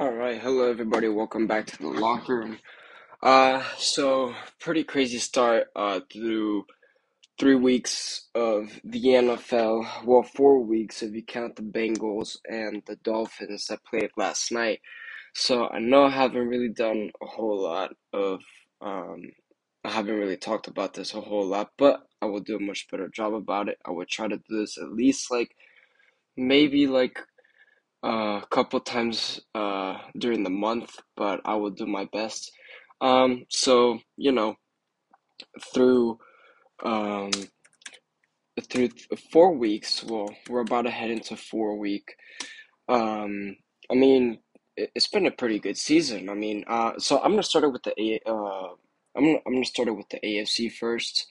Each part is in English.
All right, hello everybody. Welcome back to the locker room. Uh, so pretty crazy start uh through three weeks of the NFL. Well, four weeks if you count the Bengals and the Dolphins that played last night. So I know I haven't really done a whole lot of um I haven't really talked about this a whole lot, but I will do a much better job about it. I will try to do this at least like maybe like a couple times uh, during the month, but I will do my best. Um, so you know, through um, through four weeks, well, we're about to head into four week. Um, I mean, it, it's been a pretty good season. I mean, uh, so I'm gonna start it with the A. Uh, I'm I'm gonna start it with the AFC first.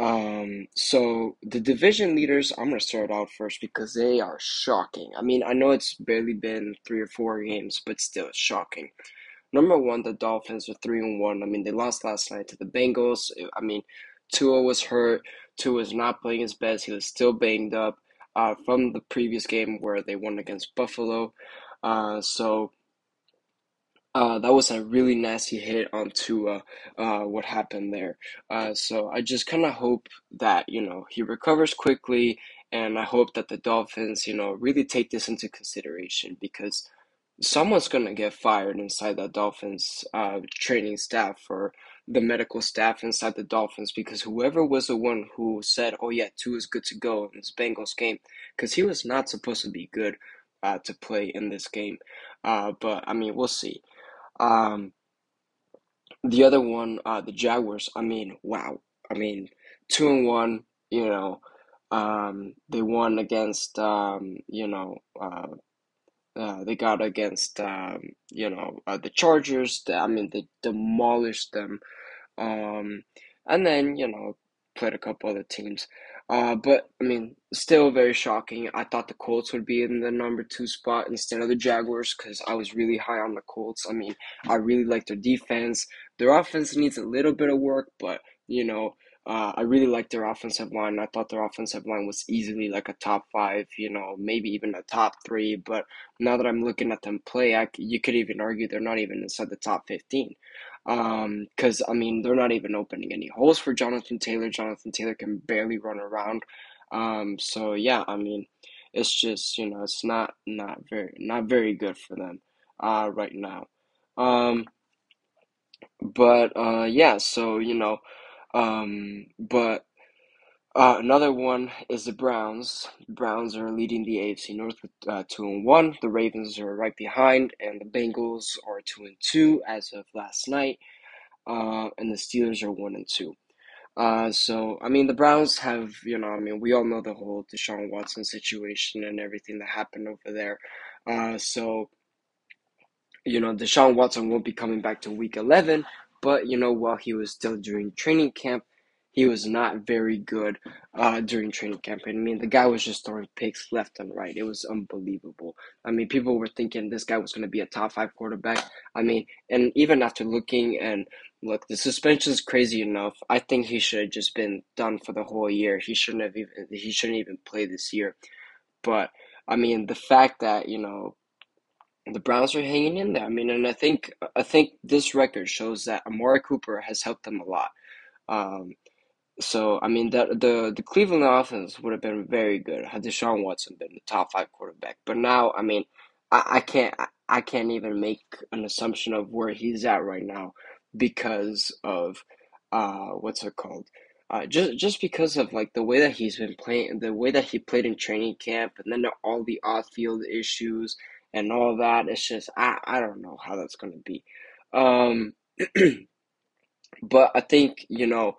Um, so the division leaders, I'm gonna start out first because they are shocking. I mean, I know it's barely been three or four games, but still, it's shocking. Number one, the Dolphins are three and one. I mean, they lost last night to the Bengals. I mean, Tua was hurt. Tua was not playing his best. He was still banged up uh, from the previous game where they won against Buffalo. Uh, so uh, that was a really nasty hit onto uh, uh, what happened there. Uh, so I just kind of hope that you know he recovers quickly, and I hope that the Dolphins, you know, really take this into consideration because someone's gonna get fired inside the Dolphins uh, training staff or the medical staff inside the Dolphins because whoever was the one who said, "Oh yeah, Tua is good to go in this Bengals game," because he was not supposed to be good uh, to play in this game. Uh, but I mean, we'll see. Um, the other one, uh, the Jaguars. I mean, wow. I mean, two and one. You know, um, they won against um, you know, uh, uh, they got against um, you know, uh, the Chargers. I mean, they demolished them. Um, and then you know, played a couple other teams. Uh, but I mean, still very shocking. I thought the Colts would be in the number two spot instead of the Jaguars because I was really high on the Colts. I mean, I really like their defense. Their offense needs a little bit of work, but you know, uh, I really like their offensive line. I thought their offensive line was easily like a top five, you know, maybe even a top three. But now that I'm looking at them play, I, you could even argue they're not even inside the top 15. Um, because I mean, they're not even opening any holes for Jonathan Taylor. Jonathan Taylor can barely run around. Um, so yeah, I mean, it's just, you know, it's not not very not very good for them uh right now. Um, but uh yeah, so you know, um, but another one is the Browns. The Browns are leading the AFC North with uh, two and one. The Ravens are right behind, and the Bengals are two and two as of last night. Uh, and the Steelers are one and two. Uh, so I mean, the Browns have you know, I mean, we all know the whole Deshaun Watson situation and everything that happened over there. Uh, so you know, Deshaun Watson won't be coming back to Week Eleven, but you know, while he was still during training camp, he was not very good uh, during training camp. I mean, the guy was just throwing picks left and right. It was unbelievable. I mean, people were thinking this guy was going to be a top five quarterback. I mean, and even after looking and look, the suspension is crazy enough. I think he should have just been done for the whole year. He shouldn't have even. He shouldn't even play this year. But I mean, the fact that you know the Browns are hanging in there. I mean, and I think I think this record shows that Amari Cooper has helped them a lot. Um, so I mean that the the Cleveland offense would have been very good had Deshaun Watson been the top five quarterback. But now, I mean, I, I can't I, I can't even make an assumption of where he's at right now because of uh what's it called? Uh, just just because of like the way that he's been playing, the way that he played in training camp, and then all the off field issues and all that. It's just I I don't know how that's gonna be. Um, but I think you know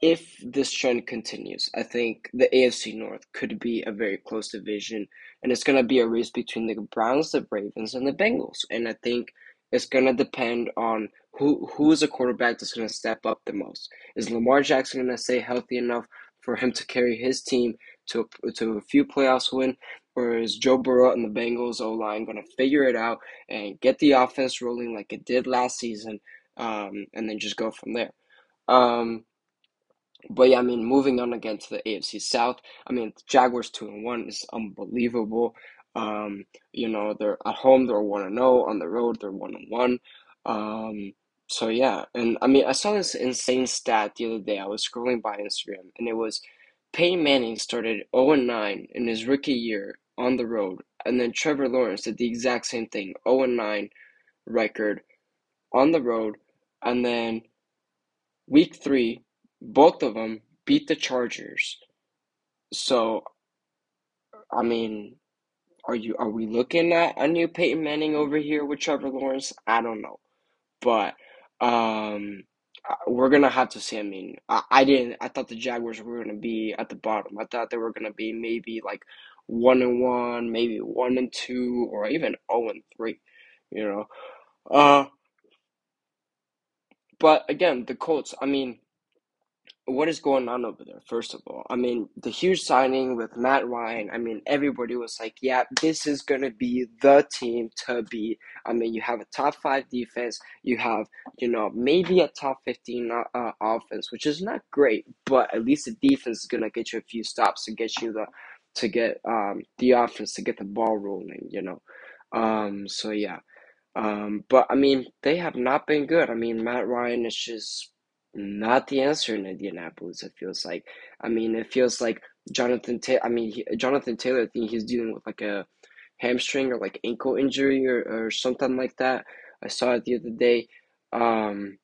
if this trend continues, I think the AFC North could be a very close division, and it's going to be a race between the Browns, the Ravens, and the Bengals. And I think it's going to depend on who who is a quarterback that's going to step up the most. Is Lamar Jackson going to stay healthy enough for him to carry his team to to a few playoffs win, or is Joe Burrow and the Bengals O line going to figure it out and get the offense rolling like it did last season, um, and then just go from there? Um, but yeah, I mean, moving on again to the AFC South. I mean, Jaguars two and one is unbelievable. Um, you know, they're at home, they're 1 and 0. On the road, they're 1 and 1. Um, so yeah, and I mean, I saw this insane stat the other day. I was scrolling by Instagram, and it was Peyton Manning started 0 and 9 in his rookie year on the road, and then Trevor Lawrence did the exact same thing, 0 and 9 record on the road, and then week three, both of them beat the Chargers. So, I mean, are you are we looking at a new Peyton Manning over here with Trevor Lawrence? I don't know, but um, we're gonna have to see. I mean, I, I didn't. I thought the Jaguars were gonna be at the bottom. I thought they were gonna be maybe like one and one, maybe one and two, or even zero and three. You know, uh, but again, the Colts. I mean, what is going on over there, first of all? I mean, the huge signing with Matt Ryan, I mean, everybody was like, yeah, this is going to be the team to beat. I mean, you have a top five defense, you have, you know, maybe a top 15 uh, uh offense, which is not great, but at least the defense is going to get you a few stops to get you the, to get um, the offense to get the ball rolling, you know. Um, so, yeah. Um, but I mean, they have not been good. I mean, Matt Ryan is just not the answer in Indianapolis. It feels like. I mean, it feels like Jonathan. Ta- I mean, he, Jonathan Taylor. I think he's dealing with like a hamstring or like ankle injury or, or something like that. I saw it the other day. Um,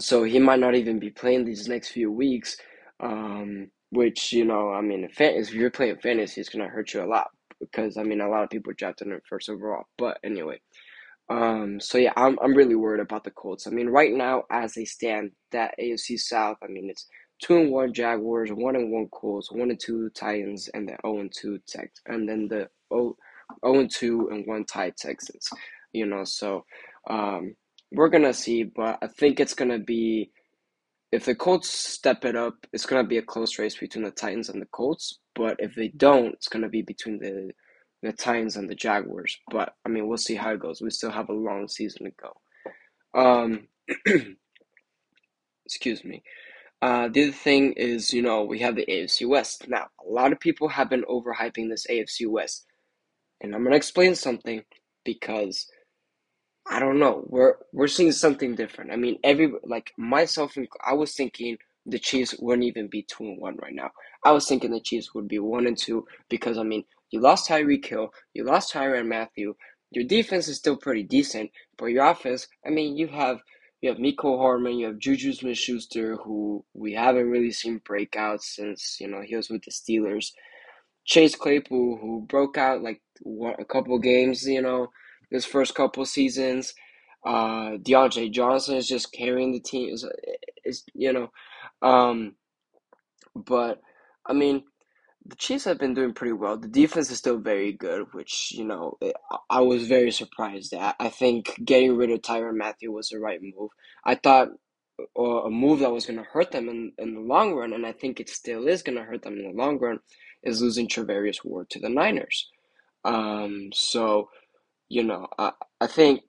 so he might not even be playing these next few weeks. Um, which you know, I mean, if, if you're playing fantasy, it's gonna hurt you a lot because I mean, a lot of people drafted him first overall. But anyway. Um, so yeah, I'm I'm really worried about the Colts. I mean, right now as they stand, that AFC South, I mean, it's two and one Jaguars, one and one Colts, one and two Titans, and the zero oh and two Tex, and then the oh, oh and two and one tie Texans. You know, so um, we're gonna see, but I think it's gonna be if the Colts step it up, it's gonna be a close race between the Titans and the Colts. But if they don't, it's gonna be between the the Titans and the Jaguars. But I mean, we'll see how it goes. We still have a long season to go. Um, excuse me. Uh, the other thing is, you know, we have the AFC West. Now, a lot of people have been overhyping this AFC West, and I'm gonna explain something because I don't know. We're we're seeing something different. I mean, every like myself, I was thinking the Chiefs wouldn't even be two and one right now. I was thinking the Chiefs would be one and two because I mean you lost Tyreek Hill. You lost Tyrann Mathieu. Your defense is still pretty decent, but your offense, I mean, you have you have Mecole Hardman, you have Juju Smith Schuster, who we haven't really seen break out since, you know, he was with the Steelers. Chase Claypool, who broke out like a couple games, you know, his first couple seasons. Uh, Diontae Johnson is just carrying the team, is, is you know, um, but I mean, the Chiefs have been doing pretty well. The defense is still very good, which you know I was very surprised at. I think getting rid of Tyrann Mathieu was the right move. I thought uh, a move that was going to hurt them in, in the long run, and I think it still is going to hurt them in the long run, is losing Charvarius Ward to the Niners. Um, so, you know, I, I think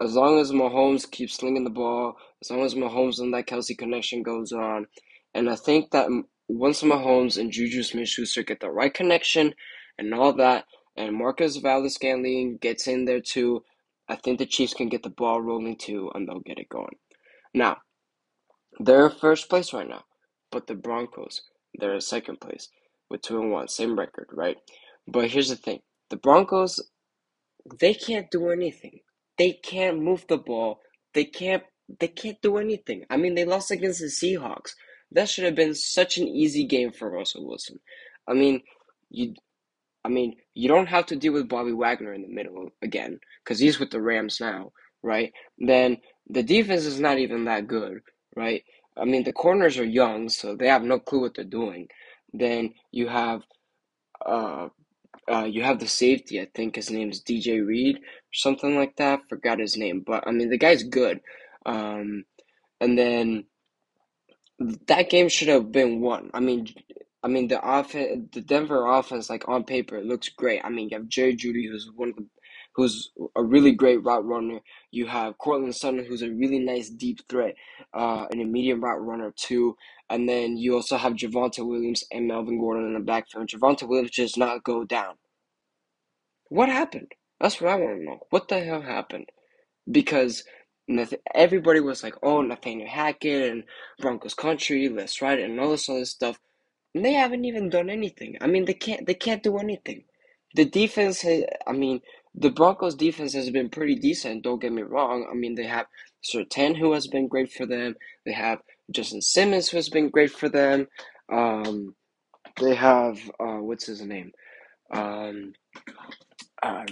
as long as Mahomes keeps slinging the ball, as long as Mahomes and that Kelce connection goes on, and I think that once Mahomes and Juju Smith Schuster get the right connection and all that, and Marquez Valdes-Scantling gets in there too, I think the Chiefs can get the ball rolling too, and they'll get it going. Now, they're first place right now, but the Broncos, they're in second place with two and one, same record, right? But here's the thing: the Broncos, they can't do anything. They can't move the ball. They can't. They can't do anything. I mean, they lost against the Seahawks. That should have been such an easy game for Russell Wilson. I mean, you, I mean, you don't have to deal with Bobby Wagner in the middle again because he's with the Rams now, right? Then the defense is not even that good, right? I mean, the corners are young, so they have no clue what they're doing. Then you have, uh, uh, you have the safety. I think his name is DJ Reed or something like that. Forgot his name, but I mean, the guy's good. Um, and then that game should have been won. I mean, I mean the offense, the Denver offense, like on paper, it looks great. I mean, you have Jerry Jeudy, who's one of the, who's a really great route runner. You have Courtland Sutton, who's a really nice deep threat, uh, and a medium route runner too. And then you also have Javonte Williams and Melvin Gordon in the backfield. Javonte Williams does not go down. What happened? That's what I want to know. What the hell happened? Because everybody was like, "Oh, Nathaniel Hackett and Broncos country, let's ride it," and all this other stuff. And they haven't even done anything. I mean, they can't. They can't do anything. The defense. Has, I mean, the Broncos defense has been pretty decent. Don't get me wrong. I mean, they have Surtain who has been great for them. They have Justin Simmons who has been great for them. Um, they have uh, what's his name? Um, uh,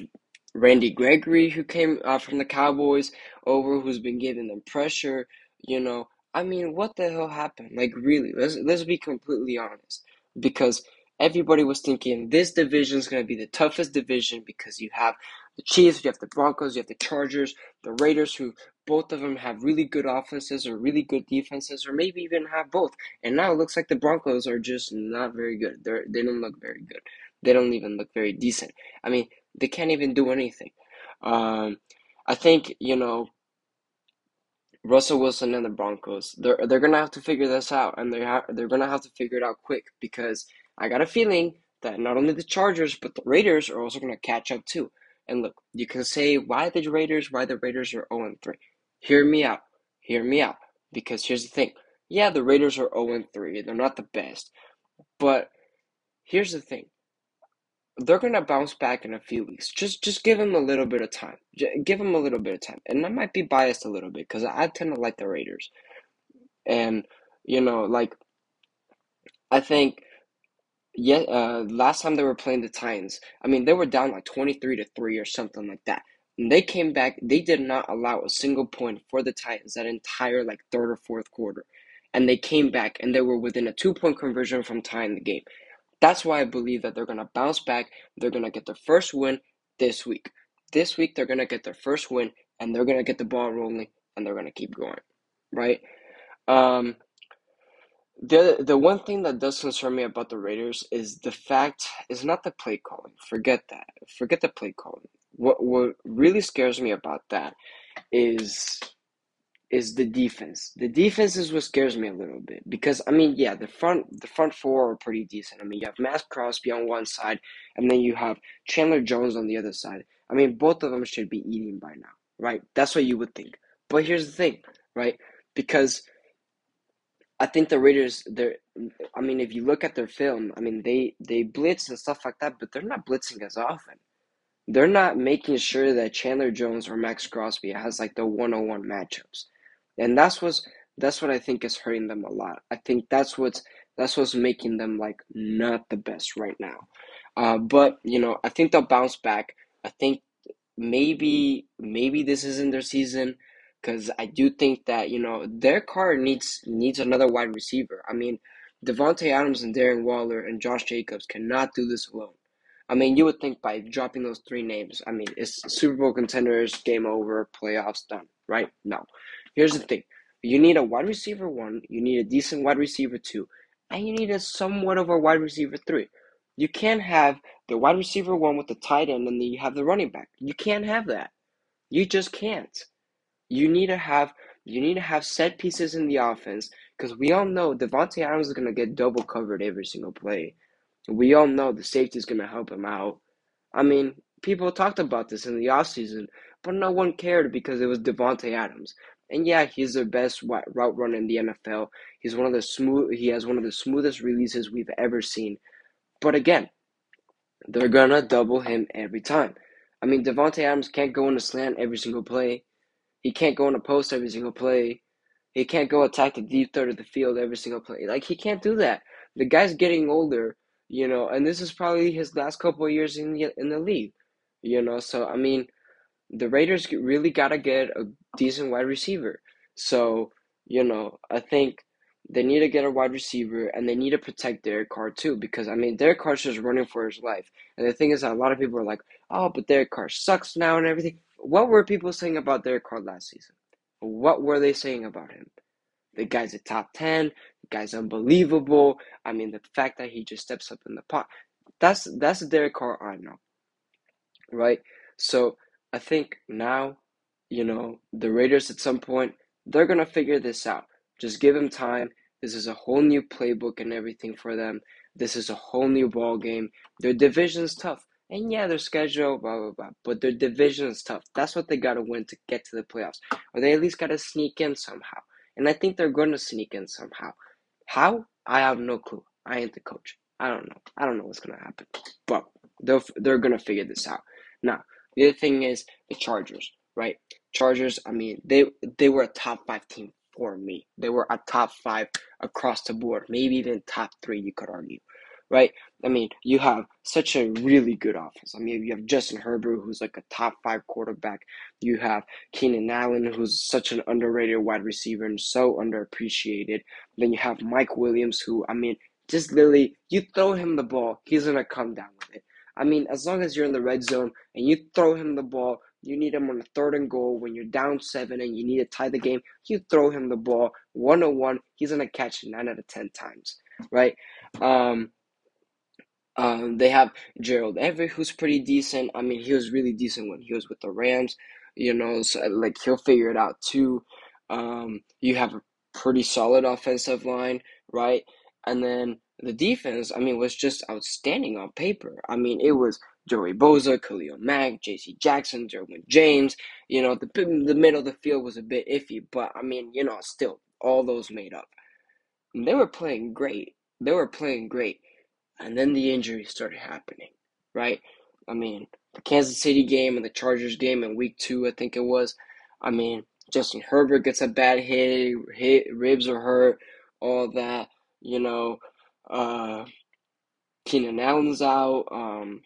Randy Gregory, who came uh, from the Cowboys over, who's been giving them pressure. You know, I mean, what the hell happened? Like, really, let's let's be completely honest, because everybody was thinking this division is going to be the toughest division because you have the Chiefs, you have the Broncos, you have the Chargers, the Raiders, who both of them have really good offenses or really good defenses, or maybe even have both. And now it looks like the Broncos are just not very good. They're, they don't look very good. They don't even look very decent. I mean, they can't even do anything. Um, I think you know Russell Wilson and the Broncos. They're they're gonna have to figure this out, and they ha- they're gonna have to figure it out quick because I got a feeling that not only the Chargers but the Raiders are also gonna catch up too. And look, you can say why the Raiders, why the Raiders are 0 and 3. Hear me out. Hear me out. Because here's the thing. Yeah, the Raiders are 0 3. They're not the best. But here's the thing they're gonna bounce back in a few weeks. Just just give them a little bit of time. give them a little bit of time. And I might be biased a little bit because I tend to like the Raiders. And you know, like I think yeah, uh, last time they were playing the Titans, I mean they were down like twenty three to three or something like that. And they came back. They did not allow a single point for the Titans that entire like third or fourth quarter. And they came back and they were within a two point conversion from tying the game. That's why I believe that they're going to bounce back. They're going to get their first win this week. This week, they're going to get their first win and they're going to get the ball rolling and they're going to keep going, right? Um, the the one thing that does concern me about the Raiders is the fact is not the play calling. Forget that. Forget the play calling. What what really scares me about that is is the defense. The defense is what scares me a little bit because I mean, yeah, the front the front four are pretty decent. I mean, you have Maxx Crosby on one side, and then you have Chandler Jones on the other side. I mean, both of them should be eating by now, right? That's what you would think. But here's the thing, right? Because I think the Raiders, they're, I mean, if you look at their film, I mean, they they blitz and stuff like that, but they're not blitzing as often. They're not making sure that Chandler Jones or Maxx Crosby has like the one on one matchups and that's what's that's what I think is hurting them a lot. I think that's what's that's what's making them like not the best right now. Uh, but you know, I think they'll bounce back. I think maybe maybe this isn't their season because I do think that you know their car needs needs another wide receiver. I mean, Davante Adams and Darren Waller and Josh Jacobs cannot do this alone. I mean, you would think by dropping those three names, I mean, it's Super Bowl contenders, game over, playoffs done, right? No. Here's the thing you need a wide receiver one, you need a decent wide receiver two, and you need a somewhat of a wide receiver three. You can't have the wide receiver one with the tight end and then you have the running back. You can't have that. You just can't. You need to have you need to have set pieces in the offense because we all know Davante Adams is gonna get double covered every single play. We all know the safety is gonna help him out. I mean, people talked about this in the offseason, but no one cared because it was Davante Adams. And yeah, he's the best route runner in the NFL. He's one of the smooth. He has one of the smoothest releases we've ever seen. But again, they're gonna double him every time. I mean, Davante Adams can't go in a slant every single play. He can't go in a post every single play. He can't go attack the deep third of the field every single play. Like he can't do that. The guy's getting older, you know, and this is probably his last couple years in the, in the league, you know. So I mean, the Raiders really got to get a decent wide receiver. So, you know, I think they need to get a wide receiver and they need to protect Derek Carr too because, I mean, Derek Carr's just running for his life. And the thing is that a lot of people are like, oh, but Derek Carr sucks now and everything. What were people saying about Derek Carr last season? What were they saying about him? The guy's a top 10. The guy's unbelievable. I mean, the fact that he just steps up in the pot. That's that's Derek Carr I know. Right? So I think now, you know, the Raiders at some point, they're going to figure this out. Just give them time. This is a whole new playbook and everything for them. This is a whole new ball game. Their division's tough. And yeah, their schedule, blah blah blah. But their division is tough. That's what they gotta win to get to the playoffs. Or they at least gotta sneak in somehow. And I think they're gonna sneak in somehow. How? I have no clue. I ain't the coach. I don't know. I don't know what's gonna happen. But they're they're gonna figure this out. Now, the other thing is the Chargers, right? Chargers, I mean, they they were a top five team for me. They were a top five across the board, maybe even top three, you could argue, right? I mean, you have such a really good offense. I mean, you have Justin Herbert, who's like a top five quarterback. You have Keenan Allen, who's such an underrated wide receiver and so underappreciated. Then you have Mike Williams, who, I mean, just literally, you throw him the ball, he's going to come down. I mean, as long as you're in the red zone and you throw him the ball, you need him on a third and goal when you're down seven and you need to tie the game. You throw him the ball one on one. He's gonna catch nine out of ten times, right? Um, um, they have Gerald Everett, who's pretty decent. I mean, he was really decent when he was with the Rams. You know, so like he'll figure it out too. Um, you have a pretty solid offensive line, right? And then the defense, I mean, was just outstanding on paper. I mean, it was Joey Bosa, Khalil Mack, J.C. Jackson, Derwin James. You know, the the middle of the field was a bit iffy, but I mean, you know, still all those made up. And they were playing great. They were playing great, and then the injuries started happening. Right? I mean, the Kansas City game and the Chargers game in Week Two, I think it was. I mean, Justin Herbert gets a bad hit, hit ribs are hurt, all that. You know, uh, Keenan Allen's out. Um,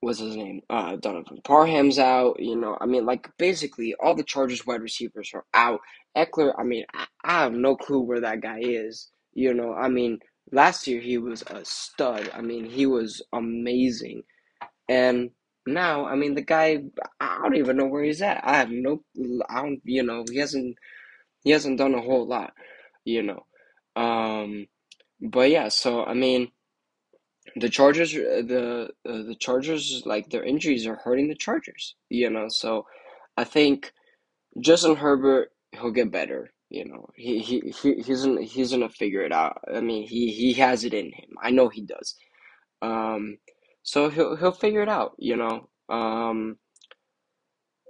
what's his name? Uh, Donovan Parham's out. You know, I mean, like basically all the Chargers wide receivers are out. Ekeler, I mean, I, I have no clue where that guy is. You know, I mean, last year he was a stud. I mean, he was amazing, and now, I mean, the guy, I don't even know where he's at. I have no, I don't, you know, he hasn't, he hasn't done a whole lot, you know. Um, but yeah, so I mean the Chargers, uh, the uh, the Chargers, like their injuries are hurting the Chargers. You know, so I think Justin Herbert he'll get better. You know, he he, he he's gonna, he's gonna figure it out. I mean, he he has it in him. I know he does. Um, so he'll he'll figure it out. You know, um,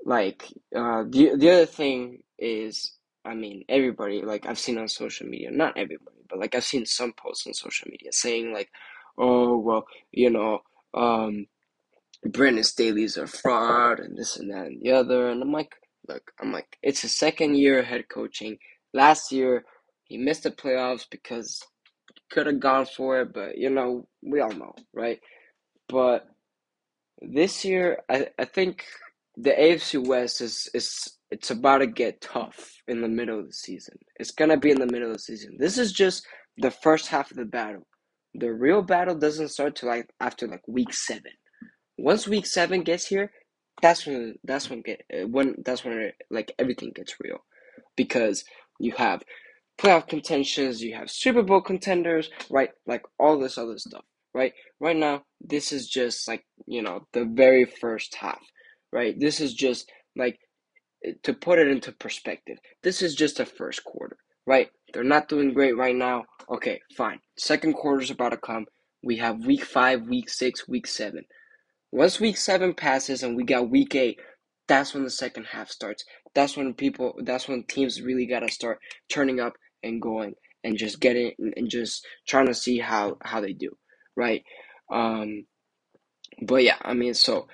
like uh, the the other thing is, I mean, everybody like I've seen on social media, not everybody, but like I've seen some posts on social media saying like oh well, you know, um, Brandon Staley's a fraud and this and that and the other. And I'm like, look, I'm like, it's his second year head coaching. Last year he missed the playoffs because could have gone for it, but you know, we all know, right? But this year I, I think the AFC West is is it's about to get tough in the middle of the season. It's gonna be in the middle of the season. This is just the first half of the battle. The real battle doesn't start till like after like week seven. Once week seven gets here, that's when that's when get uh, when that's when like everything gets real, because you have playoff contentions, you have Super Bowl contenders, right? Like all this other stuff, right? Right now, this is just like you know the very first half, right? This is just like to put it into perspective. This is just a first quarter, right? They're not doing great right now. Okay, fine. Second quarter's about to come. We have week five, week six, week seven. Once week seven passes and we got week eight, that's when the second half starts. That's when people, that's when teams really got to start turning up and going and just getting and just trying to see how how they do, right? Um, but yeah, I mean, so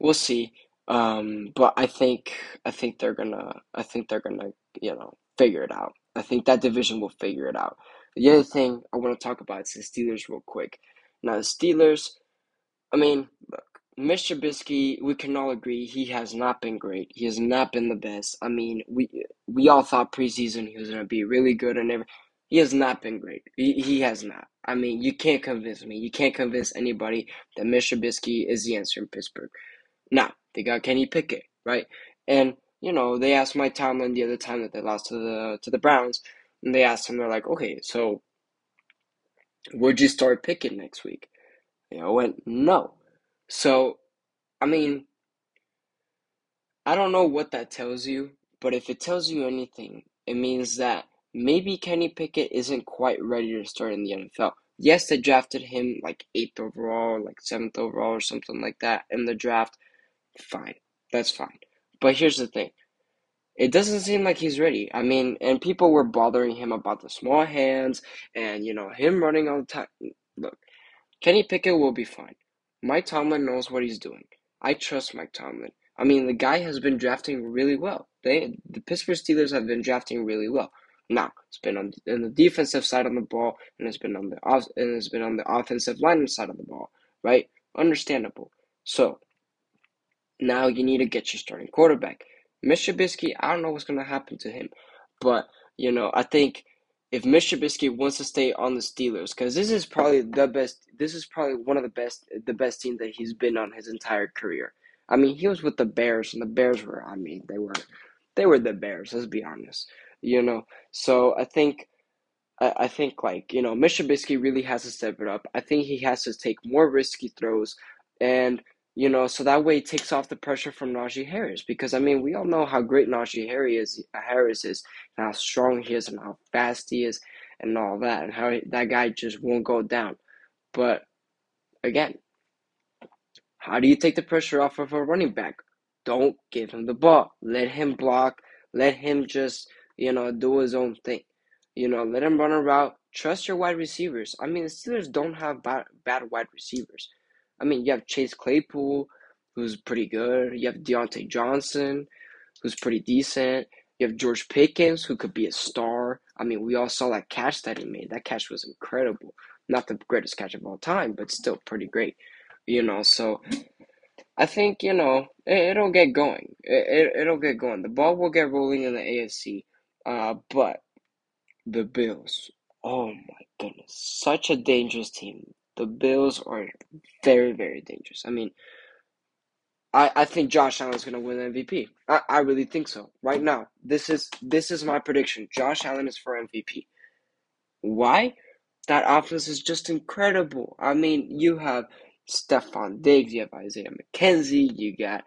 we'll see. Um, but I think I think they're gonna I think they're gonna you know figure it out. I think that division will figure it out. The other thing I want to talk about is the Steelers real quick. Now the Steelers, I mean, look, Mitch Trubisky, we can all agree he has not been great. He has not been the best. I mean, we we all thought preseason he was gonna be really good and everything. He has not been great. He, he has not. I mean, you can't convince me. You can't convince anybody that Mitch Trubisky is the answer in Pittsburgh. Now, they got Kenny Pickett, right? And you know, they asked Mike Tomlin the other time that they lost to the to the Browns, and they asked him, they're like, okay, so would you start Pickett next week? You know, went no. So, I mean, I don't know what that tells you, but if it tells you anything, it means that maybe Kenny Pickett isn't quite ready to start in the NFL. Yes, they drafted him like eighth overall, like seventh overall, or something like that in the draft. Fine, that's fine. But here's the thing it doesn't seem like he's ready. I mean, and people were bothering him about the small hands and, you know, him running all the time. Look, Kenny Pickett will be fine. Mike Tomlin knows what he's doing. I trust Mike Tomlin. I mean, the guy has been drafting really well. They, the Pittsburgh Steelers have been drafting really well. Now it's been on the, the defensive side of the ball, and it's been on the off, and it's been on the offensive line side of the ball, right? Understandable. So now you need to get your starting quarterback. Mitch Trubisky, I don't know what's going to happen to him, but you know, I think if Mitch Trubisky wants to stay on the Steelers, because this is probably the best, this is probably one of the best, the best team that he's been on his entire career. I mean, he was with the Bears, and the Bears were, I mean, they were, they were the Bears. Let's be honest, you know. So I think, I, I think like you know, Mitch Trubisky really has to step it up. I think he has to take more risky throws, and you know, so that way it takes off the pressure from Najee Harris because I mean we all know how great Najee Harris is, Harris is, and how strong he is, and how fast he is, and all that, and how that guy just won't go down. But again, how do you take the pressure off of a running back? Don't give him the ball. Let him block. Let him just you know do his own thing. You know, let him run a route. Trust your wide receivers. I mean, the Steelers don't have bad, bad wide receivers. I mean, you have Chase Claypool, who's pretty good. You have Diontae Johnson, who's pretty decent. You have George Pickens, who could be a star. I mean, we all saw that catch that he made. That catch was incredible. Not the greatest catch of all time, but still pretty great. You know, so I think, you know, it, will get going. It, it, it'll get going. The ball will get rolling in the AFC. Uh, but the Bills, oh my goodness, such a dangerous team the Bills are very, very dangerous. I mean, I, I think Josh Allen is going to win MVP. I, I really think so. Right now, this is this is my prediction. Josh Allen is for MVP. Why? That offense is just incredible. I mean, you have Stefon Diggs, you have Isaiah McKenzie, you got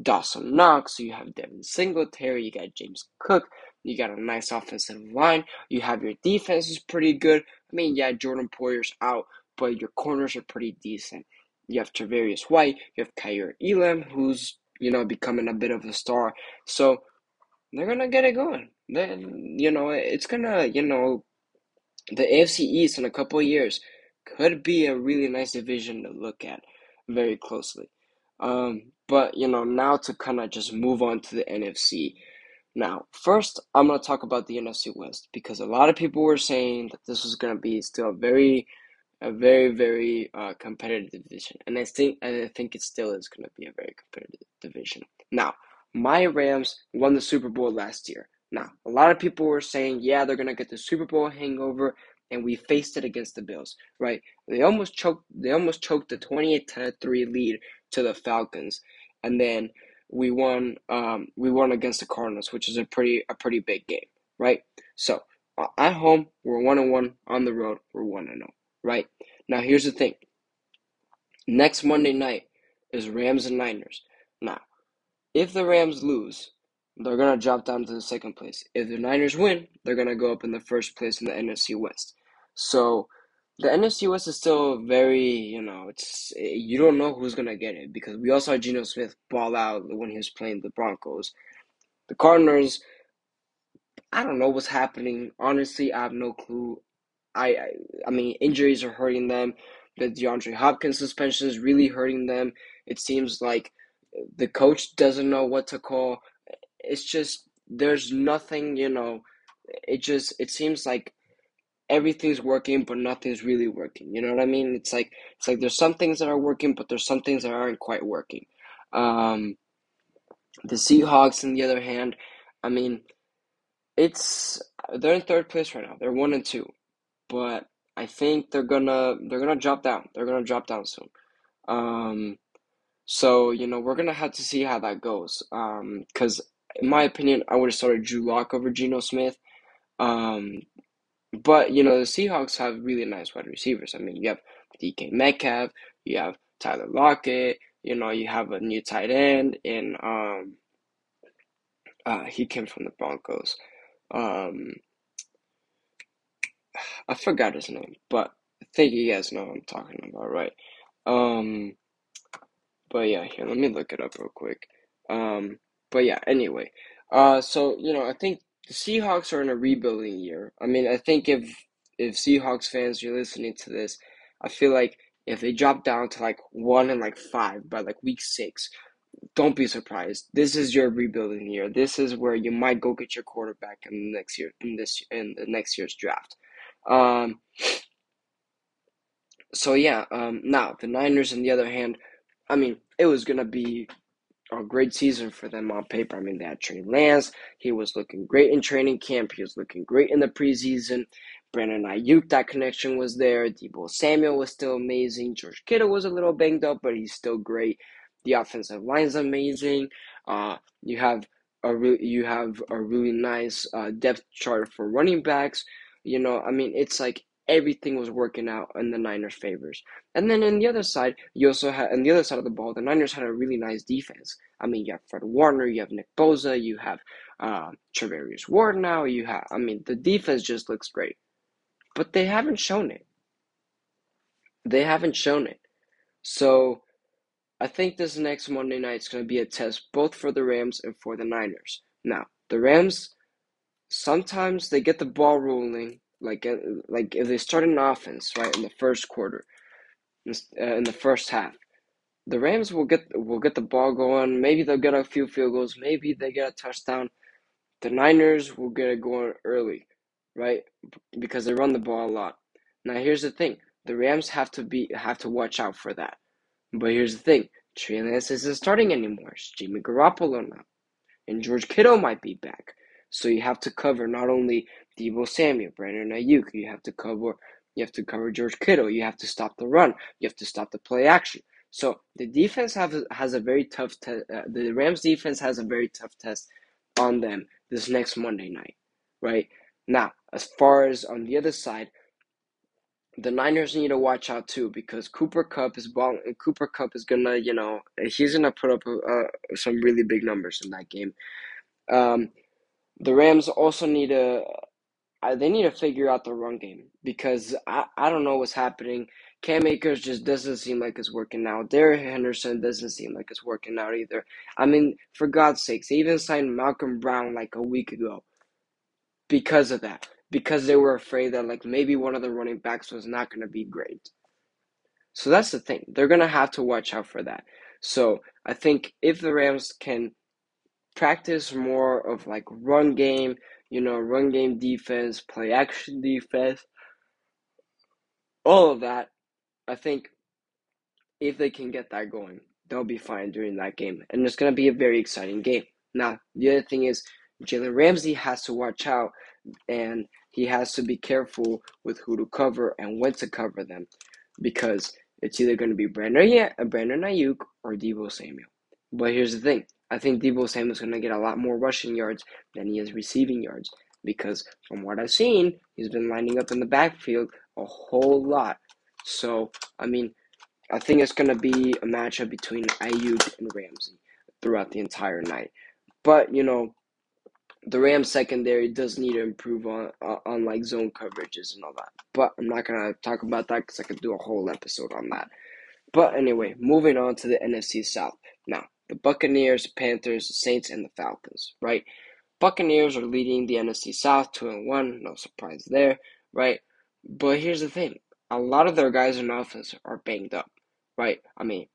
Dawson Knox, you have Devin Singletary, you got James Cook, you got a nice offensive line, you have your defense is pretty good. I mean, yeah, Jordan Poyer's out, but your corners are pretty decent. You have Tre'Davious White, you have Kaiir Elam, who's you know becoming a bit of a star. So they're gonna get it going. Then you know it's gonna you know the AFC East in a couple of years could be a really nice division to look at very closely. Um, but you know now to kind of just move on to the NFC. Now, first, I'm to talk about the NFC West because a lot of people were saying that this was to be still a very a very very uh, competitive division, and I think and I think it still is going to be a very competitive division. Now, my Rams won the Super Bowl last year. Now, a lot of people were saying, yeah, they're going to get the Super Bowl hangover, and we faced it against the Bills, right? They almost choked. They almost choked the twenty-eight to three lead to the Falcons, and then we won. Um, we won against the Cardinals, which is a pretty a pretty big game, right? So uh, at home, we're one and one. On the road, we're one and zero. Right? Now, here's the thing. Next Monday night is Rams and Niners. Now, if the Rams lose, they're going to drop down to the second place. If the Niners win, they're going to go up in the first place in the NFC West. So, the NFC West is still very, you know, it's you don't know who's gonna get it because we also saw Geno Smith ball out when he was playing the Broncos. The Cardinals, I don't know what's happening. Honestly, I have no clue. I, I, I mean, injuries are hurting them. The DeAndre Hopkins suspension is really hurting them. It seems like the coach doesn't know what to call. It's just there's nothing, you know. It just it seems like everything's working, but nothing's really working. You know what I mean? It's like it's like there's some things that are working, but there's some things that aren't quite working. Um, the Seahawks, on the other hand, I mean, it's they're in third place right now. They're one and two but I think they're gonna they're gonna drop down. They're gonna drop down soon. Um, so you know we're gonna have to see how that goes. Um, because in my opinion, I would have started Drew Lock over Geno Smith. Um, but you know the Seahawks have really nice wide receivers. I mean, you have DK Metcalf, you have Tyler Lockett. You know, you have a new tight end, and um, uh, he came from the Broncos. Um, I forgot his name, but I think you guys know what I'm talking about, right? Um, but yeah, here, let me look it up real quick. Um, but yeah, anyway, uh, so you know, I think the Seahawks are in a rebuilding year. I mean, I think if if Seahawks fans you're listening to this, I feel like if they drop down to like one and like five by like week six, don't be surprised. This is your rebuilding year. This is where you might go get your quarterback in the next year in this in the next year's draft. Um, so yeah, um, now the Niners, on the other hand, I mean, it was gonna be a great season for them on paper. I mean, they had Trey Lance. He was looking great in training camp. He was looking great in the preseason. Brandon Aiyuk, that connection was there. Deebo Samuel was still amazing. George Kittle was a little banged up, but he's still great. The offensive line is amazing. Uh, you have a re- you have a really nice uh, depth chart for running backs. You know, I mean, it's like everything was working out in the Niners' favors. And then on the other side, you also had on the other side of the ball, the Niners had a really nice defense. I mean, you have Fred Warner, you have Nick Bosa, you have uh, Charvarius Ward now. You have, I mean, the defense just looks great, but they haven't shown it. They haven't shown it. So I think this next Monday night is going to be a test both for the Rams and for the Niners. Now, the Rams sometimes they get the ball rolling like uh, like if they start an offense right in the first quarter, uh, in the first half, the Rams will get will get the ball going. Maybe they'll get a few field goals. Maybe they get a touchdown. The Niners will get it going early, right? Because they run the ball a lot. Now here's the thing: the Rams have to be have to watch out for that. But here's the thing: Trey Lance isn't starting anymore. It's Jimmy Garoppolo now, and George Kittle might be back. So you have to cover not only Deebo Samuel, Brandon Aiyuk. You have to cover you have to cover George Kittle. You have to stop the run. You have to stop the play action. So the defense have has a very tough test. Uh, the Rams defense has a very tough test on them this next Monday night, right? Now, as far as on the other side, the Niners need to watch out too because Cooper Kupp is ball. Cooper Kupp is gonna, you know, he's gonna put up uh, some really big numbers in that game. Um, the Rams also need to I, they need to figure out the run game because I, I don't know what's happening. Cam Akers just doesn't seem like it's working out. Darrell Henderson doesn't seem like it's working out either. I mean, for God's sakes, they even signed Malcolm Brown like a week ago because of that. Because they were afraid that like maybe one of the running backs was not going to be great. So that's the thing. They're going to have to watch out for that. So I think if the Rams can practice more of like run game, you know, run game defense, play action defense, all of that. I think if they can get that going, they'll be fine during that game. And it's going to be a very exciting game. Now, the other thing is, Jalen Ramsey has to watch out and he has to be careful with who to cover and when to cover them because it's either going to be Brandon, yeah, uh, Brandon Aiyuk or Deebo Samuel. But here's the thing I think Deebo Samuel is going to get a lot more rushing yards than he is receiving yards because from what I've seen, he's been lining up in the backfield a whole lot. So, I mean, I think it's going to be a matchup between Aiyuk and Ramsey throughout the entire night. But, you know, the Rams secondary does need to improve on on like zone coverages and all that. But I'm not gonna talk about that because I could do a whole episode on that. But anyway, moving on to the NFC South. Now, the Buccaneers, Panthers, Saints, and the Falcons, right? Buccaneers are leading the NFC South 2 and 1, no surprise there, right? But here's the thing a lot of their guys in offense are banged up, right? I mean,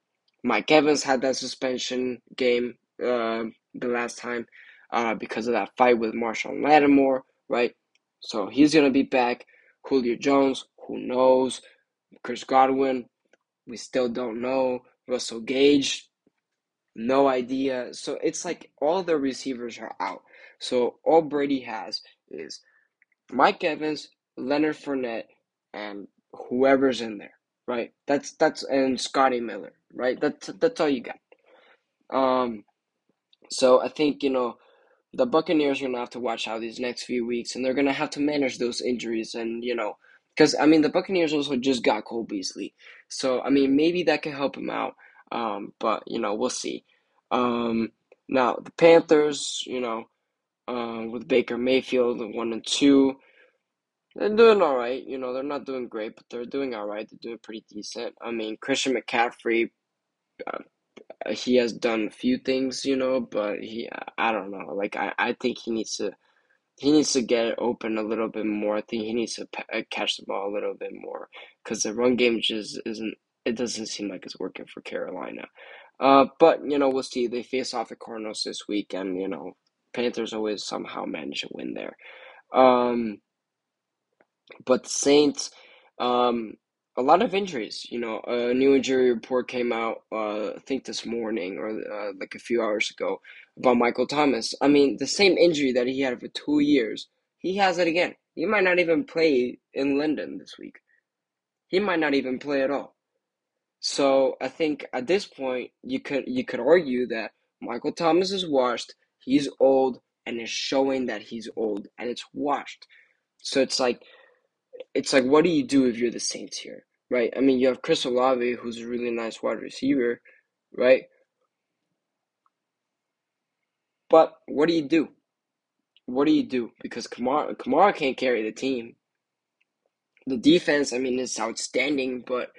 Mike Evans had that suspension game uh, the last time uh, because of that fight with Marshon Lattimore, right? So he's going to be back. Julio Jones, who knows? Chris Godwin, we still don't know. Russell Gage, no idea. So it's like all the receivers are out. So all Brady has is Mike Evans, Leonard Fournette, and whoever's in there, right? That's that's and Scotty Miller, right? That's that's all you got. Um, so I think you know the Buccaneers are gonna have to watch out these next few weeks, and they're gonna have to manage those injuries, and you know, because I mean the Buccaneers also just got Cole Beasley, so I mean maybe that can help him out. Um, but you know, we'll see. Um, now the Panthers, you know, uh, with Baker Mayfield one and two, They're doing all right. You know, they're not doing great, but they're doing all right. They're doing pretty decent. I mean, Christian McCaffrey, uh, he has done a few things, you know, but he, I don't know. Like, I, I think he needs to, he needs to get it open a little bit more. I think he needs to uh, catch the ball a little bit more because the run game just isn't. It doesn't seem like it's working for Carolina. Uh, but you know, we'll see. They face off the Cardinals this week, and you know, Panthers always somehow manage to win there. Um, but the Saints, um, a lot of injuries. You know, a new injury report came out, uh, I think this morning or uh, like a few hours ago about Michael Thomas. I mean, the same injury that he had for two years, he has it again. He might not even play in London this week. He might not even play at all. So I think at this point you could you could argue that Michael Thomas is washed. He's old and is showing that he's old and it's washed. So it's like it's like what do you do if you're the Saints here, right? I mean, you have Chris Olave, who's a really nice wide receiver, right? But what do you do? What do you do? Because Kamara Kamara can't carry the team. The defense, I mean, is outstanding, but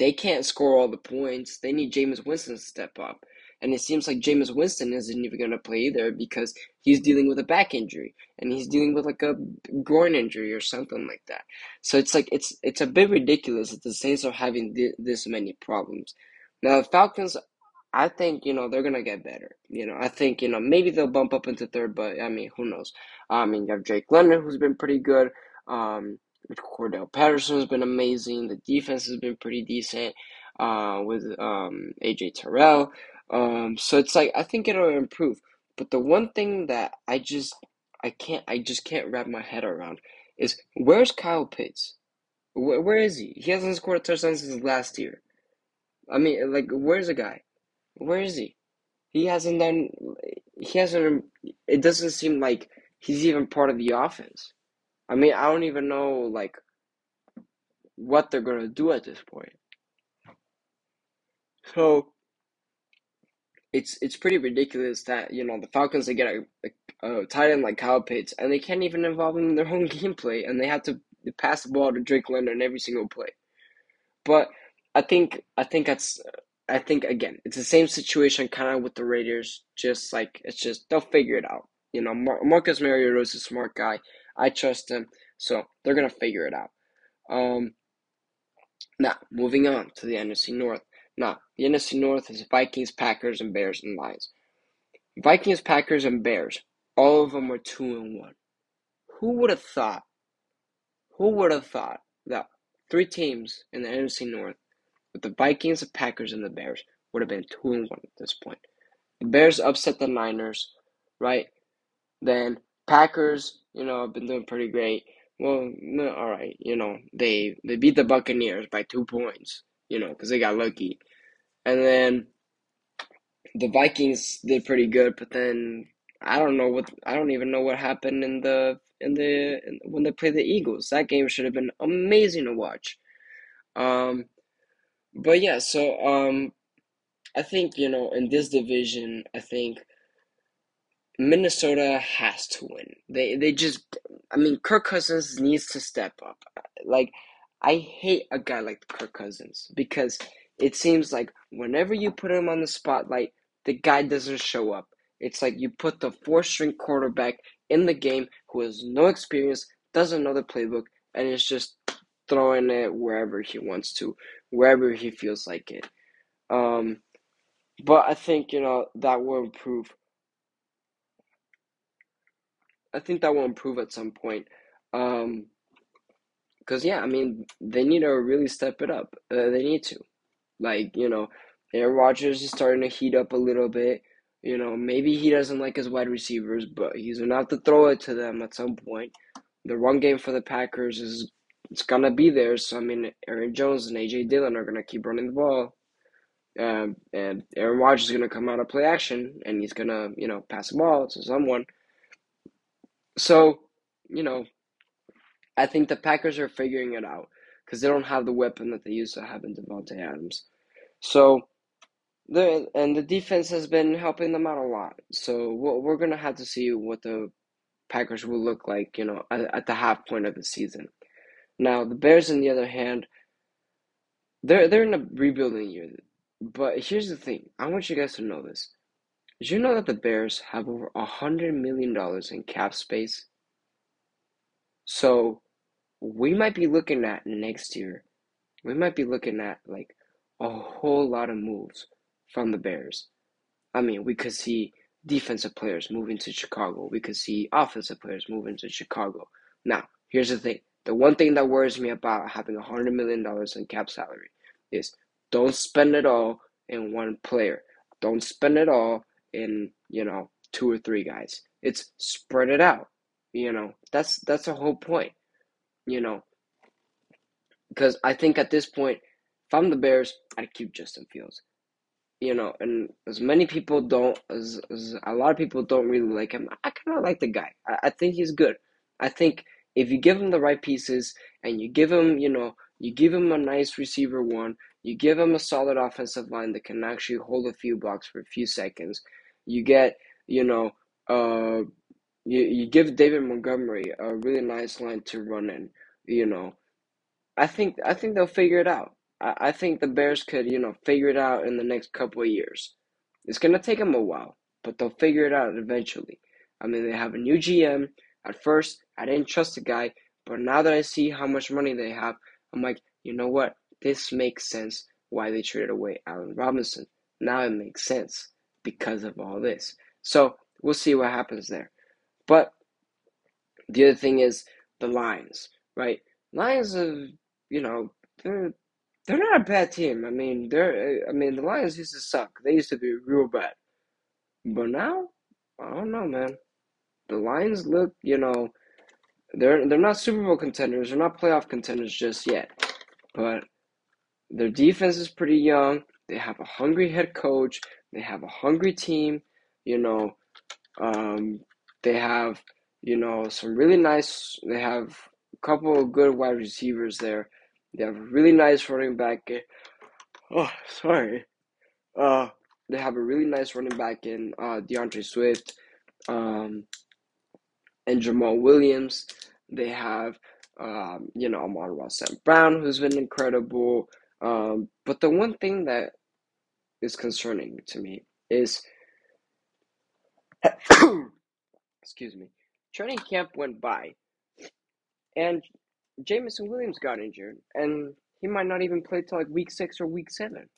they can't score all the points. They need Jameis Winston to step up. And it seems like Jameis Winston isn't even going to play either because he's dealing with a back injury and he's dealing with like a groin injury or something like that. So it's like it's it's a bit ridiculous that the Saints are having th- this many problems. Now the Falcons, I think you know they're gonna get better. You know I think you know maybe they'll bump up into third, but I mean who knows? I mean you have Drake London who's been pretty good. Um, Cordarrelle Patterson has been amazing. The defense has been pretty decent uh, with um, AJ Terrell. Um, so it's like I think it'll improve. But the one thing that I just I can't I just can't wrap my head around is where's Kyle Pitts? Where, where is he? He hasn't scored a touchdown since last year. I mean, like, where's the guy? Where is he? He hasn't done. He hasn't. It doesn't seem like he's even part of the offense. I mean, I don't even know like what they're gonna do at this point. So it's it's pretty ridiculous that you know the Falcons they get a, a, a tight end like Kyle Pitts and they can't even involve him in their own gameplay and they have to pass the ball to Drake London every single play. But I think I think that's I think again it's the same situation kind of with the Raiders. Just like it's just they'll figure it out. You know, Mar- Marcus Mariota is a smart guy. I trust him, so they're gonna figure it out. Um, now moving on to the NFC North. Now, the NFC North is Vikings, Packers, and Bears and Lions. Vikings, Packers, and Bears. All of them were two and one. Who would have thought? Who would have thought that three teams in the NFC North, with the Vikings, the Packers, and the Bears, would have been two and one at this point? The Bears upset the Niners, right? Then Packers, you know, I've been doing pretty great. Well, all right, you know, they they beat the Buccaneers by two points, you know, because they got lucky. And then the Vikings did pretty good, but then I don't know what I don't even know what happened in the in the in, when they played the Eagles. That game should have been amazing to watch. Um, but yeah, so um, I think you know in this division, I think Minnesota has to win. They they just I mean Kirk Cousins needs to step up. Like I hate a guy like Kirk Cousins because it seems like whenever you put him on the spotlight, the guy doesn't show up. It's like you put the four string quarterback in the game who has no experience, doesn't know the playbook, and is just throwing it wherever he wants to, wherever he feels like it. Um, but I think, you know, that will improve. I think that will improve at some point. Um, because yeah, I mean, they need to really step it up. Uh, they need to. Like, you know, Aaron Rodgers is starting to heat up a little bit. You know, maybe he doesn't like his wide receivers, but he's gonna have to throw it to them at some point. The run game for the Packers is it's gonna be there. So I mean, Aaron Jones and AJ Dillon are gonna keep running the ball, um, and Aaron Rodgers is gonna come out of play action, and he's gonna you know pass the ball to someone. So you know, I think the Packers are figuring it out because they don't have the weapon that they used to have in Davante Adams. So the and the defense has been helping them out a lot. So we're gonna have to see what the Packers will look like, you know, at, at the half point of the season. Now, the Bears, on the other hand, they're they're in a rebuilding year. But here's the thing: I want you guys to know this. Did you know that the Bears have over a hundred million dollars in cap space? So we might be looking at next year. We might be looking at like a whole lot of moves from the Bears. I mean, we could see defensive players moving to Chicago. We could see offensive players moving to Chicago. Now, here's the thing. The one thing that worries me about having a hundred million dollars in cap salary is don't spend it all in one player. Don't spend it all in, you know, two or three guys. It's spread it out. You know, that's that's the whole point. You know. Because I think at this point, if I'm the Bears, I'd keep Justin Fields you know, and as many people don't, as, as a lot of people don't really like him, I kind of like the guy. I, I think he's good. I think if you give him the right pieces and you give him, you know, you give him a nice receiver one, you give him a solid offensive line that can actually hold a few blocks for a few seconds, you get, you know, uh, you, you give David Montgomery a really nice line to run in, you know. I think I think they'll figure it out. I, I think the Bears could, you know, figure it out in the next couple of years. It's gonna take them a while, but they'll figure it out eventually. I mean, they have a new GM. At first, I didn't trust the guy, but now that I see how much money they have, I'm like, you know what? This makes sense why they traded away Allen Robinson. Now it makes sense because of all this. So we'll see what happens there. But the other thing is the Lions, right? Lions have, you know, they're they're not a bad team. I mean, they're. I mean, the Lions used to suck. They used to be real bad. But now, I don't know, man. The Lions look, you know, they're they're not Super Bowl contenders. They're not playoff contenders just yet. But their defense is pretty young. They have a hungry head coach. They have a hungry team. You know, um, they have you know some really nice. They have a couple of good wide receivers there. They have a really nice running back. Oh, sorry. Uh, they have a really nice running back in uh, D'Andre Swift, um, and Jamaal Williams. They have, um, you know, Amon-Ra St. Brown, who's been incredible. Um, but the one thing that is concerning to me is, excuse me, training camp went by, and Jameson Williams got injured, and he might not even play till like week six or week seven.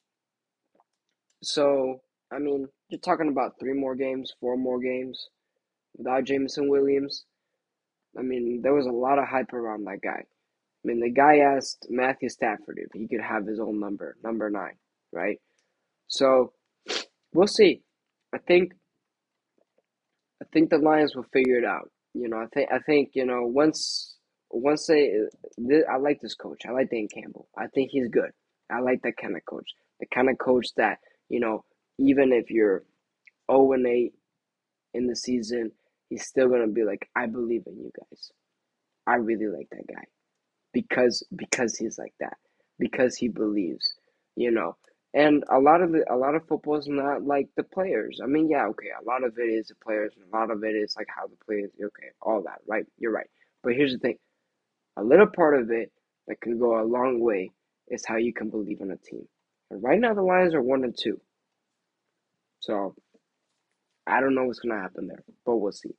So, I mean, you're talking about three more games, four more games without Jameson Williams. I mean, there was a lot of hype around that guy. I mean, the guy asked Matthew Stafford if he could have his own number, number nine, right? So, we'll see. I think, I think the Lions will figure it out. You know, I think, I think, you know, once once they, I like this coach. I like Dan Campbell. I think he's good. I like that kind of coach. The kind of coach that you know, even if you're 0 and 8 in the season, he's still gonna be like, I believe in you guys. I really like that guy because because he's like that because he believes, you know. And a lot of the, a lot of football is not like the players. I mean, yeah, okay, a lot of it is the players, and a lot of it is like how the players. Okay, all that, right? You're right. But here's the thing: a little part of it that can go a long way is how you can believe in a team. And right now, the Lions are one and two. So I don't know what's gonna happen there, but we'll see.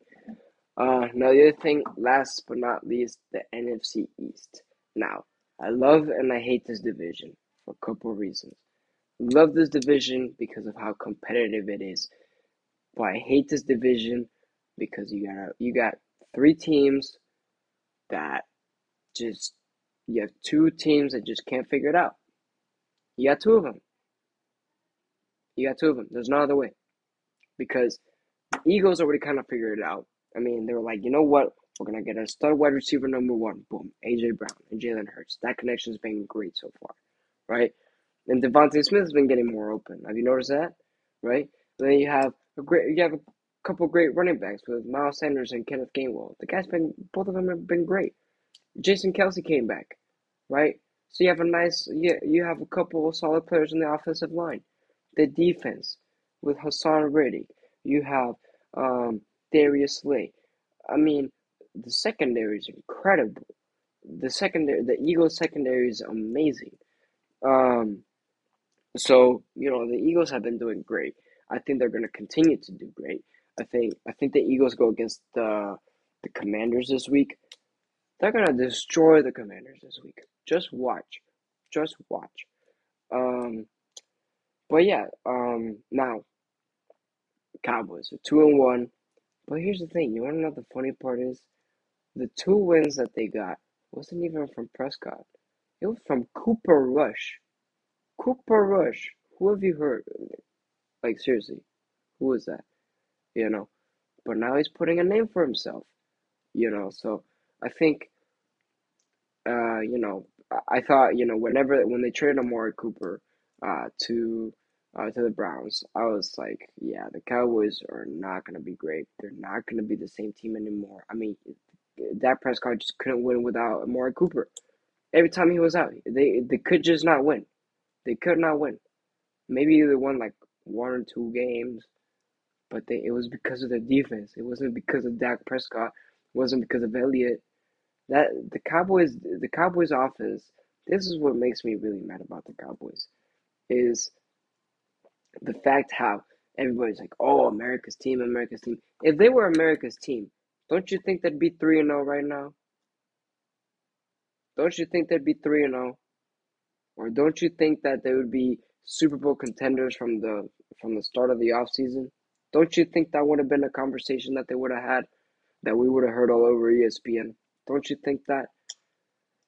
Uh, now the other thing, last but not least, the NFC East. Now, I love and I hate this division for a couple reasons. Love this division because of how competitive it is, but I hate this division because you got you got three teams that just you have two teams that just can't figure it out. You got two of them. You got two of them. There's no other way. Because Eagles already kind of figured it out. I mean, they were like, you know what? We're gonna get a star wide receiver number one. Boom, AJ Brown and Jalen Hurts. That connection's been great so far, right? And DeVonta Smith has been getting more open. Have you noticed that? Right? And then you have a great, you have a couple great running backs with Miles Sanders and Kenneth Gainwell. The guys been, both of them have been great. Jason Kelce came back, right? So you have a nice, you, you have a couple solid players in the offensive line. The defense with Haason Reddick, you have um, Darius Slay. I mean, the secondary is incredible. The secondary, the Eagles secondary is amazing. Um, so you know the Eagles have been doing great. I think they're going to continue to do great. I think I think the Eagles go against the the Commanders this week. They're going to destroy the Commanders this week. Just watch, just watch. Um, but yeah, um, now Cowboys are two and one. But here's the thing, you want to know the funny part is, the two wins that they got wasn't even from Prescott. It was from Cooper Rush. Cooper Rush. Who have you heard? Like seriously, who is that? You know. But now he's putting a name for himself. You know, so I think uh, you know, I thought, you know, whenever when they traded Amari Cooper uh to uh to the Browns, I was like, yeah, the Cowboys are not gonna be great. They're not gonna be the same team anymore. I mean, Dak Prescott just couldn't win without Amari Cooper. Every time he was out, they they could just not win. They could not win. Maybe they won like one or two games, but they it was because of the defense. It wasn't because of Dak Prescott. It wasn't because of Elliott. That the Cowboys the Cowboys offense. This is what makes me really mad about the Cowboys, is the fact how everybody's like, "Oh, America's team, America's team." If they were America's team, don't you think they'd be three and zero right now? Don't you think they'd be three and zero? Or don't you think that they would be Super Bowl contenders from the from the start of the offseason? Don't you think that would have been a conversation that they would have had that we would have heard all over ESPN? Don't you think that?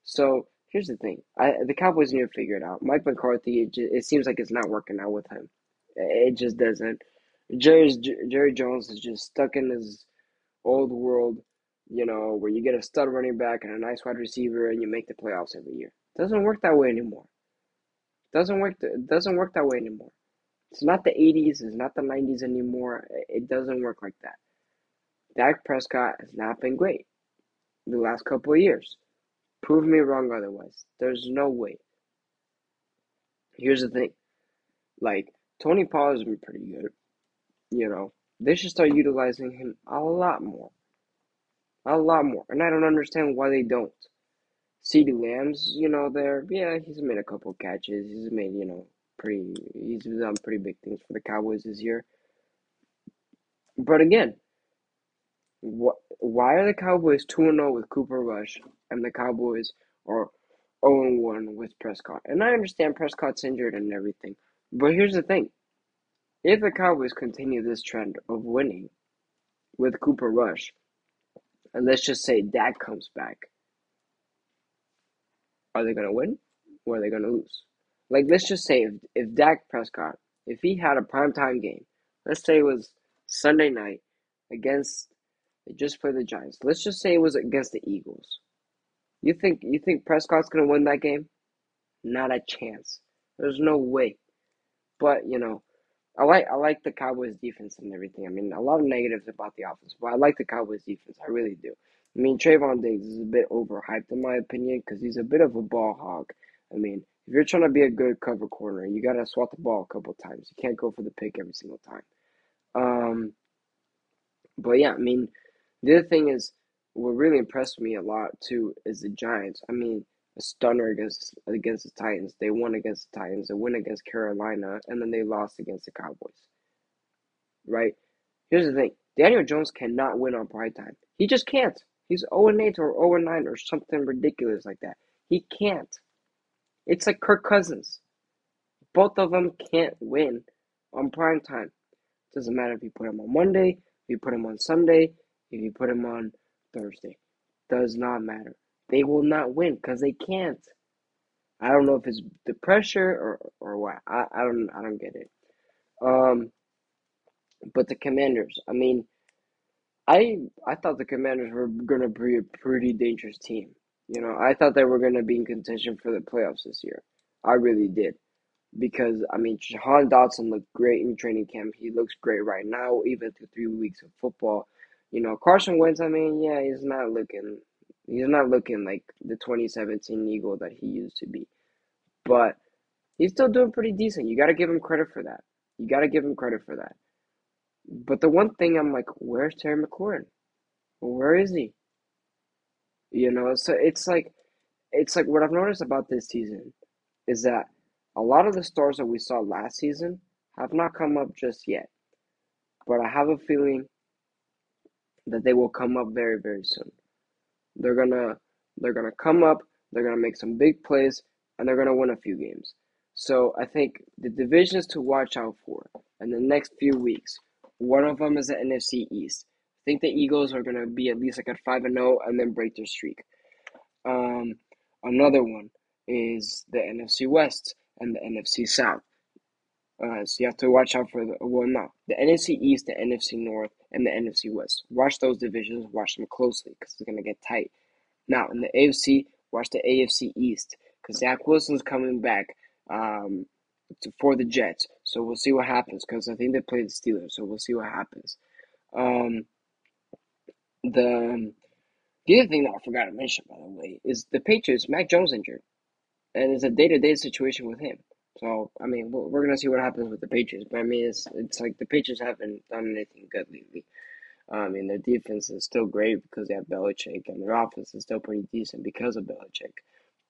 So here's the thing: I the Cowboys need to figure it out. Mike McCarthy, it, just, it seems like it's not working out with him. It just doesn't. Jerry's Jerry Jones is just stuck in his old world, you know, where you get a stud running back and a nice wide receiver, and you make the playoffs every year. It doesn't work that way anymore. Doesn't work. It doesn't work that way anymore. It's not the '80s. It's not the '90s anymore. It doesn't work like that. Dak Prescott has not been great the last couple of years. Prove me wrong otherwise. There's no way. Here's the thing. Like, Tony Pollard's been pretty good. You know, they should start utilizing him a lot more. A lot more. And I don't understand why they don't. CeeDee Lamb's, you know, there. Yeah, he's made a couple catches. He's made, you know, pretty. He's done pretty big things for the Cowboys this year. But again, what? Why are the Cowboys two and zero with Cooper Rush, and the Cowboys are zero and one with Prescott? And I understand Prescott's injured and everything, but here's the thing: if the Cowboys continue this trend of winning with Cooper Rush, and let's just say Dak comes back are they going to win or are they going to lose? Like, let's just say if, if Dak Prescott, if he had a primetime game, let's say it was Sunday night against, they just played the Giants. Let's just say it was against the Eagles. You think you think Prescott's going to win that game? Not a chance. There's no way. But, you know, I like I like the Cowboys defense and everything. I mean, a lot of negatives about the offense, but I like the Cowboys defense. I really do. I mean, Trevon Diggs is a bit overhyped in my opinion because he's a bit of a ball hog. I mean, if you're trying to be a good cover corner, you gotta swat the ball a couple times. You can't go for the pick every single time. Um, but yeah, I mean, the other thing is what really impressed me a lot too is the Giants. I mean, a stunner against against the Titans. They won against the Titans. They win against Carolina, and then they lost against the Cowboys. Right? Here's the thing: Daniel Jones cannot win on prime time. He just can't. He's 0 8 or 0 9 or something ridiculous like that. He can't. It's like Kirk Cousins. Both of them can't win on prime time. Doesn't matter if you put him on Monday, if you put him on Sunday, if you put him on Thursday. Does not matter. They will not win because they can't. I don't know if it's the pressure or or what. I, I don't I don't get it. Um, but the Commanders. I mean, I I thought the Commanders were gonna be a pretty dangerous team. You know, I thought they were gonna be in contention for the playoffs this year. I really did. Because I mean Jahan Dotson looked great in training camp. He looks great right now, even through three weeks of football. You know, Carson Wentz, I mean, yeah, he's not looking he's not looking like the twenty seventeen Eagle that he used to be. But he's still doing pretty decent. You gotta give him credit for that. You gotta give him credit for that. But the one thing I'm like, where's Terry McLaurin? Where is he? You know, so it's like it's like what I've noticed about this season is that a lot of the stars that we saw last season have not come up just yet. But I have a feeling that they will come up very, very soon. They're gonna they're gonna come up, they're gonna make some big plays, and they're gonna win a few games. So I think the divisions to watch out for in the next few weeks. One of them is the NFC East. I think the Eagles are gonna be at least like at five and zero and then break their streak. Um, another one is the NFC West and the NFC South. Uh, so you have to watch out for the well, no, the NFC East, the NFC North, and the NFC West. Watch those divisions. Watch them closely because it's gonna get tight. Now in the AFC, watch the AFC East because Zach Wilson's coming back um, to, for the Jets. So we'll see what happens because I think they play the Steelers. So we'll see what happens. Um, the the other thing that I forgot to mention, by the way, is the Patriots. Mac Jones injured, and it's a day to day situation with him. So I mean, we're, gonna see what happens with the Patriots. But I mean, it's it's like the Patriots haven't done anything good lately. I mean, their defense is still great because they have Belichick, and their offense is still pretty decent because of Belichick.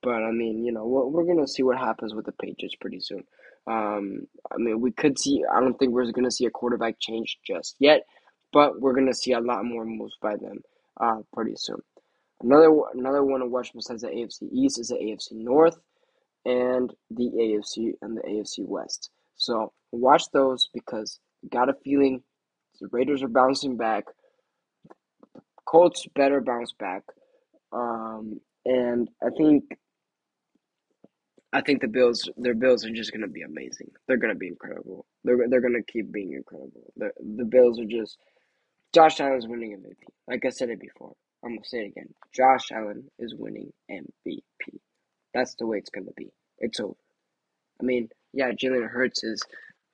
But I mean, you know, we're, we're gonna see what happens with the Patriots pretty soon. Um, I mean, we could see. I don't think we're gonna see a quarterback change just yet, but we're gonna see a lot more moves by them uh, pretty soon. Another another one to watch besides the AFC East is the AFC North and the AFC and the AFC West. So watch those because got a feeling the Raiders are bouncing back. Colts better bounce back. Um, and I think I think the Bills their Bills are just gonna be amazing. They're gonna be incredible. They're they're gonna keep being incredible. The the Bills are just Josh Allen's winning MVP. Like I said it before. I'm gonna say it again. Josh Allen is winning MVP. That's the way it's gonna be. It's over. I mean, yeah, Jalen Hurts is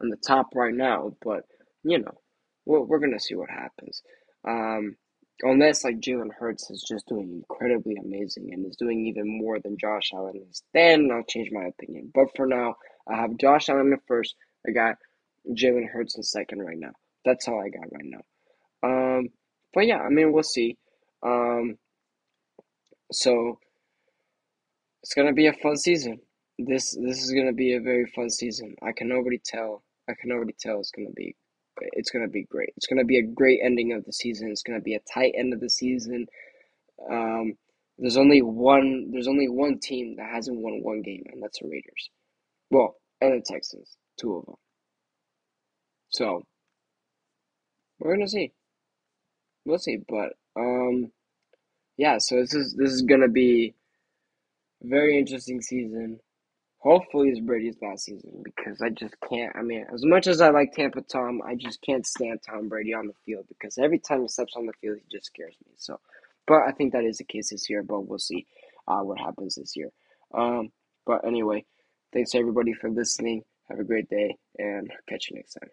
on the top right now, but you know, we're we're gonna see what happens. Um, unless like Jalen Hurts is just doing incredibly amazing and is doing even more than Josh Allen is, then I'll change my opinion. But for now, I have Josh Allen in first. I got Jalen Hurts in second right now. That's all I got right now. Um, but yeah, I mean, we'll see. Um, so it's gonna be a fun season. This this is gonna be a very fun season. I can already tell. I can already tell it's gonna be. It's gonna be great. It's gonna be a great ending of the season. It's gonna be a tight end of the season. Um, there's only one. There's only one team that hasn't won one game, and that's the Raiders. Well, and the Texans, two of them. So we're gonna see. We'll see, but um, yeah. So this is this is gonna be a very interesting season. Hopefully, it's Brady's last season because I just can't. I mean, as much as I like Tampa Tom, I just can't stand Tom Brady on the field because every time he steps on the field, he just scares me. So, but I think that is the case this year. But we'll see uh, what happens this year. Um, but anyway, thanks everybody for listening. Have a great day and catch you next time.